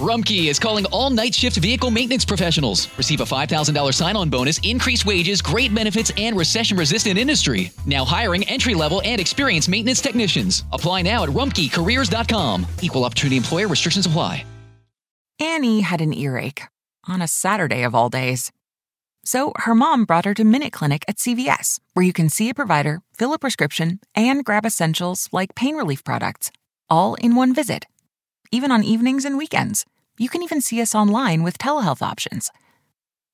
Rumpke is calling all night shift vehicle maintenance professionals. Receive a $5,000 sign on bonus, increased wages, great benefits, and recession resistant industry. Now hiring entry level and experienced maintenance technicians. Apply now at rumpkecareers.com. Equal opportunity employer restrictions apply. Annie had an earache on a Saturday of all days. So her mom brought her to Minute Clinic at CVS, where you can see a provider, fill a prescription, and grab essentials like pain relief products, all in one visit even on evenings and weekends. You can even see us online with telehealth options.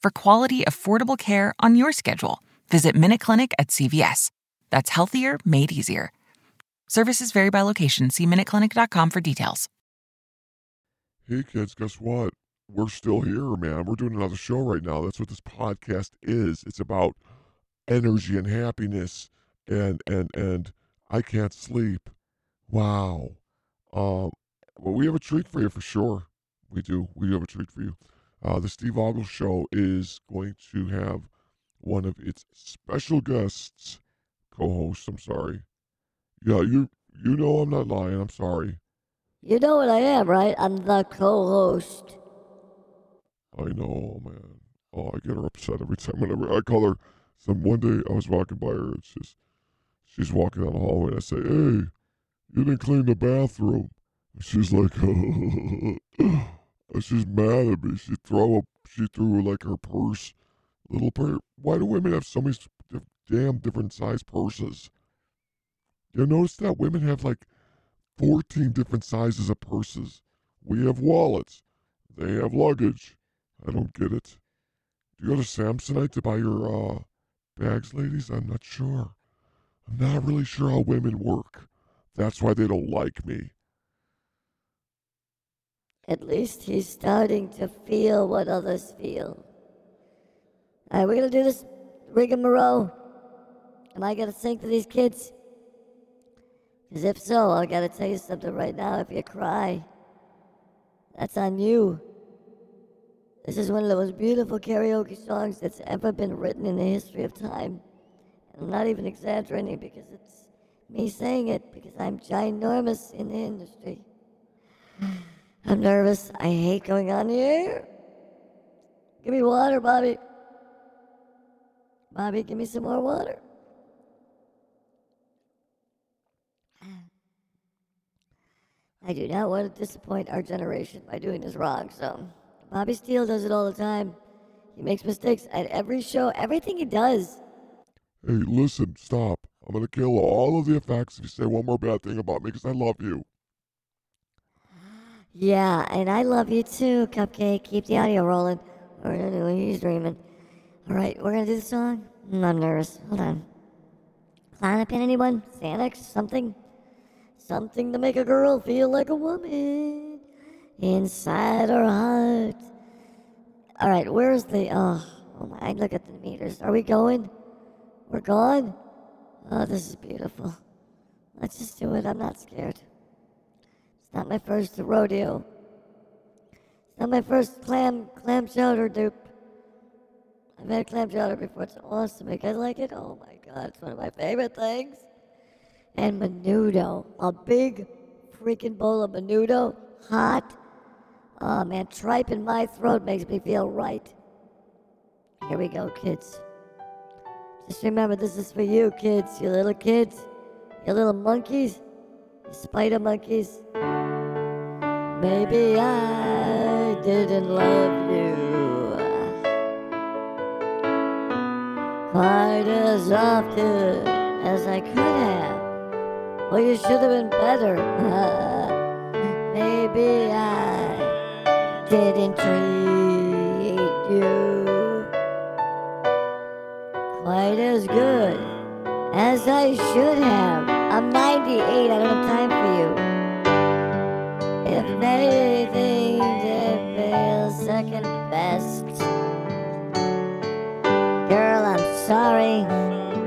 For quality, affordable care on your schedule, visit Minute Clinic at CVS. That's healthier made easier. Services vary by location. See MinuteClinic.com for details. Hey kids, guess what? We're still here, man. We're doing another show right now. That's what this podcast is. It's about energy and happiness and and and I can't sleep. Wow. Um well, we have a treat for you for sure. We do. We do have a treat for you. Uh, the Steve Ogles Show is going to have one of its special guests, co-host. I'm sorry. Yeah, you you know I'm not lying. I'm sorry. You know what I am, right? I'm the co-host. I know, man. Oh, I get her upset every time. Whenever I call her, some one day I was walking by her, it's just she's walking down the hallway, and I say, "Hey, you didn't clean the bathroom." She's like, she's mad at me. She throw up. She threw like her purse, little purse. Why do women have so many damn different size purses? You notice that women have like fourteen different sizes of purses. We have wallets. They have luggage. I don't get it. Do you go to Samsonite to buy your uh, bags, ladies? I'm not sure. I'm not really sure how women work. That's why they don't like me. At least he's starting to feel what others feel. All right, we're going to do this rigmarole. Am I going to sing to these kids? Because if so, I got to tell you something right now. If you cry, that's on you. This is one of the most beautiful karaoke songs that's ever been written in the history of time. And I'm not even exaggerating because it's me saying it because I'm ginormous in the industry. I'm nervous. I hate going on air. Give me water, Bobby. Bobby, give me some more water. I do not want to disappoint our generation by doing this wrong, so Bobby Steele does it all the time. He makes mistakes at every show, everything he does. Hey, listen, stop. I'm to kill all of the effects if you say one more bad thing about me because I love you. Yeah, and I love you too, Cupcake. Keep the audio rolling. Or anyway, he's dreaming. All right, we're gonna do the song. Mm, I'm nervous. Hold on. Klonopin, anyone? Xanax? Something? Something to make a girl feel like a woman inside her heart. All right, where's the? Oh, oh my! Look at the meters. Are we going? We're gone. Oh, this is beautiful. Let's just do it. I'm not scared. Not my first rodeo. It's not my first clam clam chowder dupe. I've had clam chowder before. It's awesome. You guys like it? Oh my god, it's one of my favorite things. And menudo, a big freaking bowl of menudo, hot. Oh man, tripe in my throat makes me feel right. Here we go, kids. Just remember, this is for you, kids, you little kids, you little monkeys, you spider monkeys. Maybe I didn't love you quite as often as I could have. Well, you should have been better. Maybe I didn't treat you quite as good as I should have. I'm 98, I don't have time best. Girl, I'm sorry.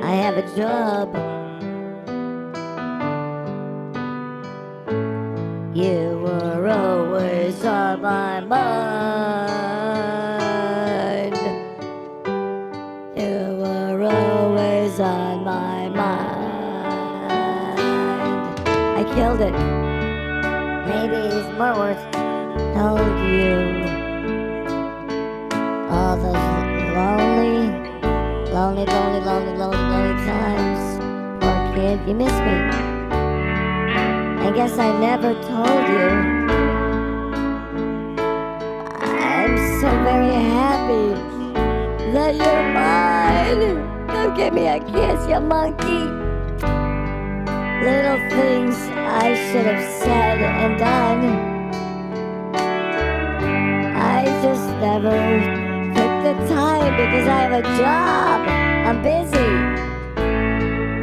I have a job. You were always on my mind. You were always on my mind. I killed it. Maybe more words. told you those lonely, lonely, lonely, lonely, lonely, lonely times. Poor kid, you miss me. I guess I never told you. I'm so very happy that you're mine. Come give me a kiss, you monkey. Little things I should have said and done. I just never the time because I have a job. I'm busy.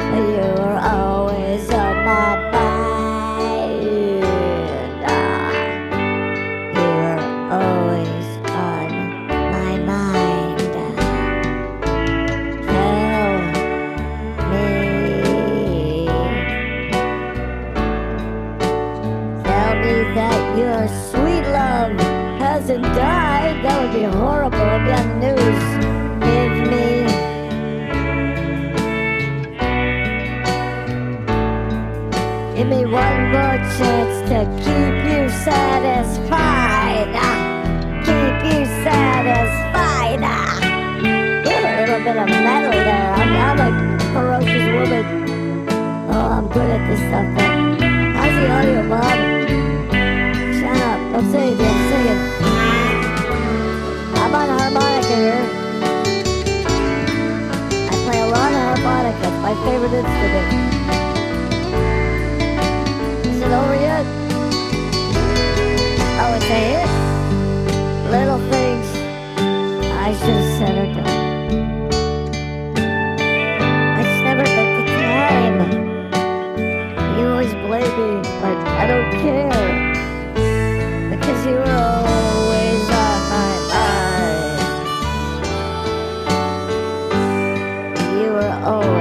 But you were always on my mind. You were always on my mind. Tell me. Tell me that your sweet love hasn't died. That would be horrible. It'd be on the news. Give me. Give me one more chance to keep you satisfied. Ah, Keep you satisfied. Ah. A little bit of metal there. I'm, I'm a ferocious woman. Oh, I'm good at this stuff. I should have said or done. I just never took the time. You always blame me, but I don't care. Because you were always on my mind. You were always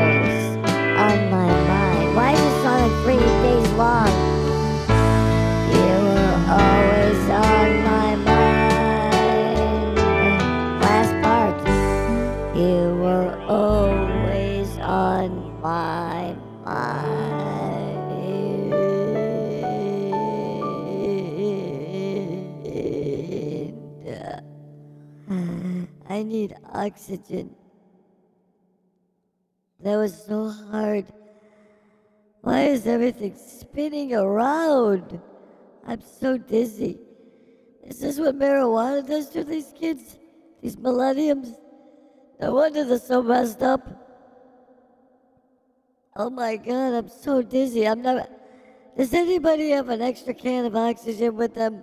always on my mind. I need oxygen. That was so hard. Why is everything spinning around? I'm so dizzy. Is this what marijuana does to these kids? These millenniums? No wonder they're so messed up. Oh my god, I'm so dizzy. I'm not. Does anybody have an extra can of oxygen with them?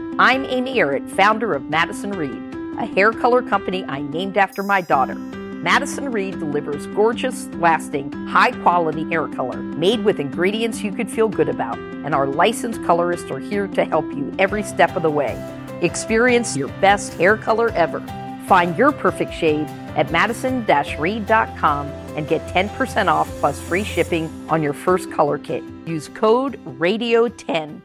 I'm Amy Errett, founder of Madison Reed, a hair color company I named after my daughter. Madison Reed delivers gorgeous, lasting, high quality hair color made with ingredients you could feel good about, and our licensed colorists are here to help you every step of the way. Experience your best hair color ever. Find your perfect shade at madison reed.com and get 10% off plus free shipping on your first color kit. Use code RADIO10